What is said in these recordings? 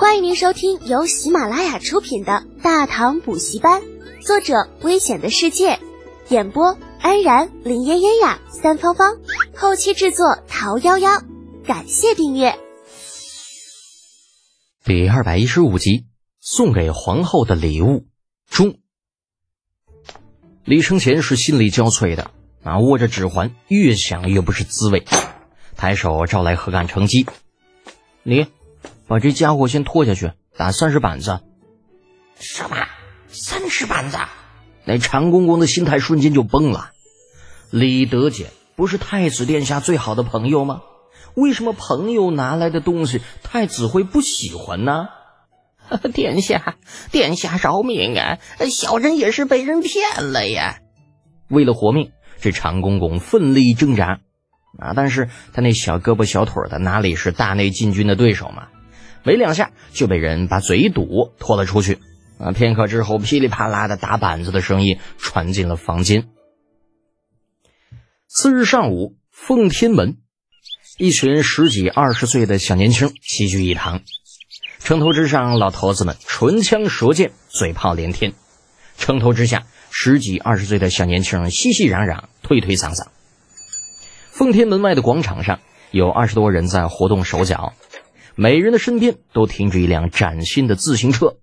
欢迎您收听由喜马拉雅出品的《大唐补习班》，作者：危险的世界，演播：安然、林嫣嫣呀、三芳芳，后期制作：桃夭夭。感谢订阅。第二百一十五集，送给皇后的礼物中，李承前是心力交瘁的啊，握着指环，越想越不是滋味。抬手招来何干乘机，你把这家伙先拖下去，打三十板子。什么？三十板子？那常公公的心态瞬间就崩了。李德简不是太子殿下最好的朋友吗？为什么朋友拿来的东西太子会不喜欢呢？殿下，殿下饶命啊！小人也是被人骗了呀。为了活命，这常公公奋力挣扎。啊！但是他那小胳膊小腿的哪里是大内禁军的对手嘛？没两下就被人把嘴堵，拖了出去。啊！片刻之后，噼里啪啦的打板子的声音传进了房间。次日上午，奉天门，一群十几二十岁的小年轻齐聚一堂。城头之上，老头子们唇枪舌剑，嘴炮连天；城头之下，十几二十岁的小年轻熙熙攘攘，推推搡搡。奉天门外的广场上，有二十多人在活动手脚，每人的身边都停着一辆崭新的自行车。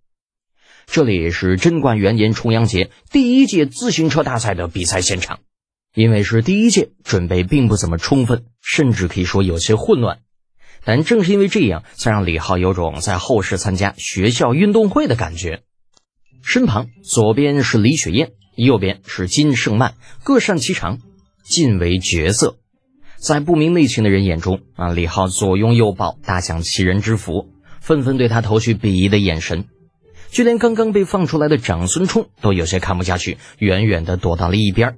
这里是贞观元年重阳节第一届自行车大赛的比赛现场。因为是第一届，准备并不怎么充分，甚至可以说有些混乱。但正是因为这样，才让李浩有种在后世参加学校运动会的感觉。身旁左边是李雪燕，右边是金胜曼，各擅其长，尽为绝色。在不明内情的人眼中啊，李浩左拥右抱，大享其人之福，纷纷对他投去鄙夷的眼神。就连刚刚被放出来的长孙冲都有些看不下去，远远的躲到了一边。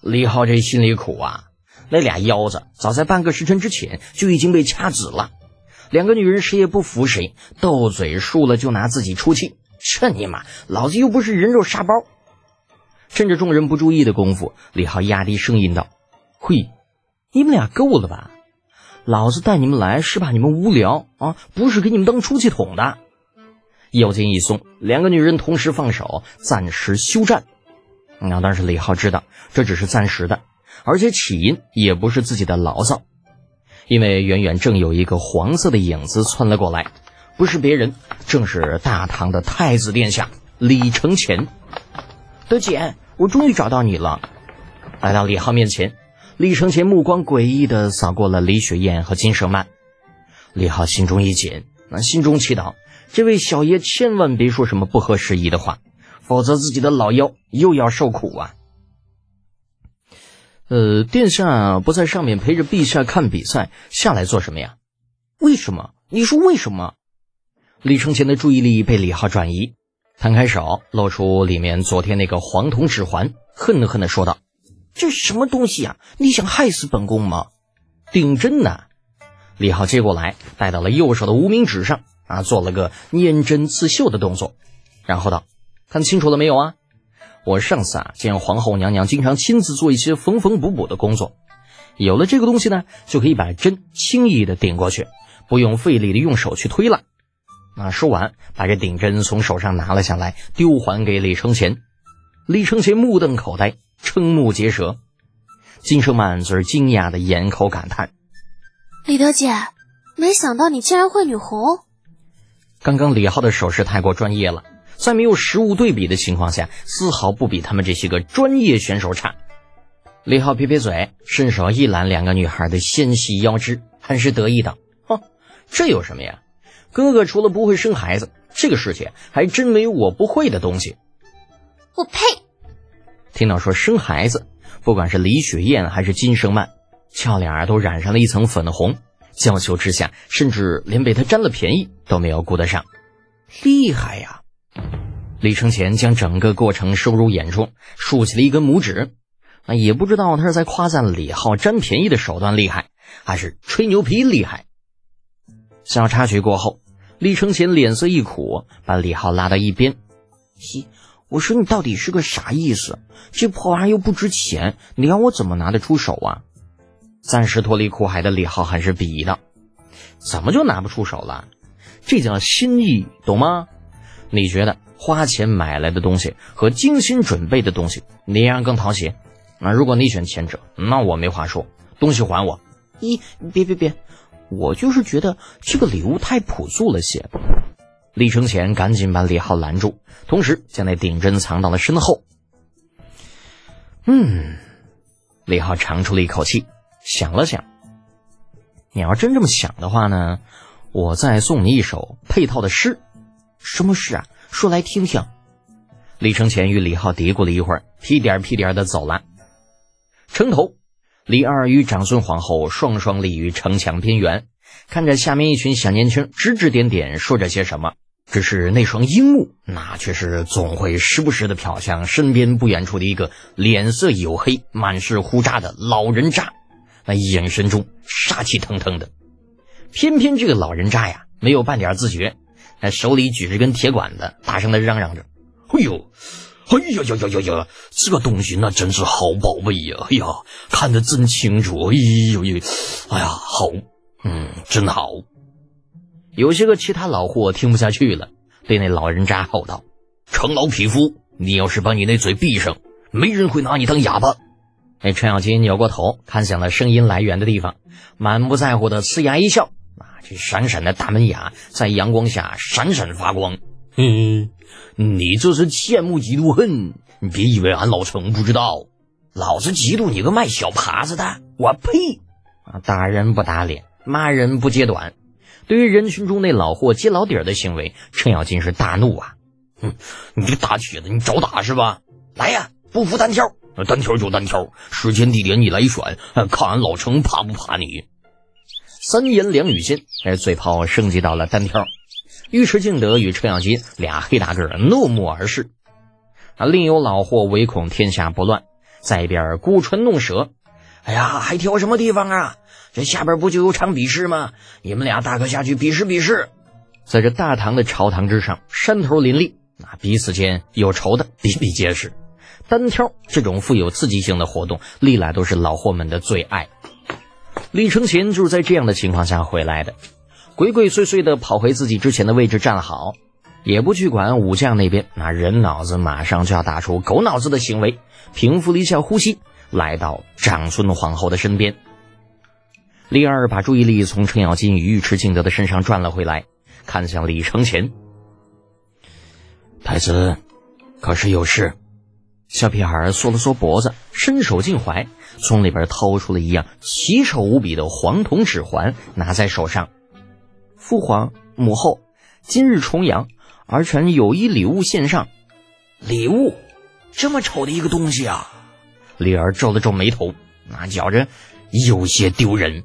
李浩这心里苦啊，那俩腰子早在半个时辰之前就已经被掐紫了。两个女人谁也不服谁，斗嘴输了就拿自己出气。这尼玛，老子又不是人肉沙包！趁着众人不注意的功夫，李浩压低声音道：“嘿。”你们俩够了吧？老子带你们来是怕你们无聊啊，不是给你们当出气筒的。腰间一松，两个女人同时放手，暂时休战。那但是李浩知道这只是暂时的，而且起因也不是自己的牢骚，因为远远正有一个黄色的影子窜了过来，不是别人，正是大唐的太子殿下李承乾。德简，我终于找到你了。来到李浩面前。李承前目光诡异的扫过了李雪燕和金胜曼，李浩心中一紧，那心中祈祷这位小爷千万别说什么不合时宜的话，否则自己的老腰又要受苦啊！呃，殿下不在上面陪着陛下看比赛，下来做什么呀？为什么？你说为什么？李承前的注意力被李浩转移，摊开手，露出里面昨天那个黄铜指环，恨恨的说道。这什么东西啊？你想害死本宫吗？顶针呢？李浩接过来，戴到了右手的无名指上，啊，做了个捻针刺绣的动作，然后道：“看清楚了没有啊？我上次啊，见皇后娘娘经常亲自做一些缝缝补补的工作，有了这个东西呢，就可以把针轻易的顶过去，不用费力的用手去推了。”啊，说完，把这顶针从手上拿了下来，丢还给李承前。李承前目瞪口呆。瞠目结舌，金胜曼则是惊讶的掩口感叹：“李德姐，没想到你竟然会女红。”刚刚李浩的手势太过专业了，在没有实物对比的情况下，丝毫不比他们这些个专业选手差。李浩撇撇嘴，伸手一揽两个女孩的纤细腰肢，很是得意道：“哼，这有什么呀？哥哥除了不会生孩子，这个世界还真没有我不会的东西。”我呸！听到说生孩子，不管是李雪燕还是金生曼，俏脸都染上了一层粉红，娇羞之下，甚至连被他占了便宜都没有顾得上。厉害呀！李承前将整个过程收入眼中，竖起了一根拇指。那，也不知道他是在夸赞李浩占便宜的手段厉害，还是吹牛皮厉害。小插曲过后，李承前脸色一苦，把李浩拉到一边。嘻。我说你到底是个啥意思？这破玩意又不值钱，你让我怎么拿得出手啊？暂时脱离苦海的李浩很是鄙夷道：“怎么就拿不出手了？这叫心意，懂吗？你觉得花钱买来的东西和精心准备的东西哪样更讨喜？啊，如果你选前者，那我没话说，东西还我。咦，别别别，我就是觉得这个礼物太朴素了些。李承前赶紧把李浩拦住，同时将那顶针藏到了身后。嗯，李浩长出了一口气，想了想。你要真这么想的话呢，我再送你一首配套的诗。什么诗啊？说来听听。李承前与李浩嘀咕了一会儿，屁颠屁颠的走了。城头，李二与长孙皇后双双立于城墙边缘，看着下面一群小年轻指指点点，说着些什么。只是那双鹰目，那却是总会时不时的瞟向身边不远处的一个脸色黝黑、满是胡渣的老人渣，那眼神中杀气腾腾的。偏偏这个老人渣呀，没有半点自觉，那手里举着根铁管子，大声的嚷嚷着：“哎呦，哎呀呀呀呀呀，这个东西那真是好宝贝呀！哎呀，看得真清楚！哎呦呦，哎呀，好，嗯，真好。”有些个其他老货听不下去了，对那老人渣吼道：“程老匹夫，你要是把你那嘴闭上，没人会拿你当哑巴。”那程咬金扭过头，看向了声音来源的地方，满不在乎的呲牙一笑：“啊，这闪闪的大门牙在阳光下闪闪发光。嘿，你这是羡慕嫉妒恨，你别以为俺老程不知道，老子嫉妒你个卖小耙子的！我呸！啊，打人不打脸，骂人不揭短。”对于人群中那老货揭老底儿的行为，程咬金是大怒啊！哼，你这大瘸子，你找打是吧？来呀，不服单挑，单挑就单挑，时间地点你来选，看俺老程怕不怕你？三言两语间，哎，嘴炮升级到了单挑。尉迟敬德与程咬金俩黑大个怒目而视。啊，另有老货唯恐天下不乱，在一边鼓唇弄舌：“哎呀，还挑什么地方啊？”这下边不就有场比试吗？你们俩大可下去比试比试。在这大唐的朝堂之上，山头林立，那彼此间有仇的比比皆是。单挑这种富有刺激性的活动，历来都是老货们的最爱。李承乾就是在这样的情况下回来的，鬼鬼祟祟的跑回自己之前的位置站好，也不去管武将那边那人脑子马上就要打出狗脑子的行为，平复了一下呼吸，来到长孙皇后的身边。李二把注意力从程咬金与尉迟敬德的身上转了回来，看向李承前。太子，可是有事？小屁孩缩了缩脖子，伸手进怀，从里边掏出了一样奇丑无比的黄铜指环，拿在手上。父皇母后，今日重阳，儿臣有一礼物献上。礼物？这么丑的一个东西啊！李二皱了皱眉头，那觉着有些丢人。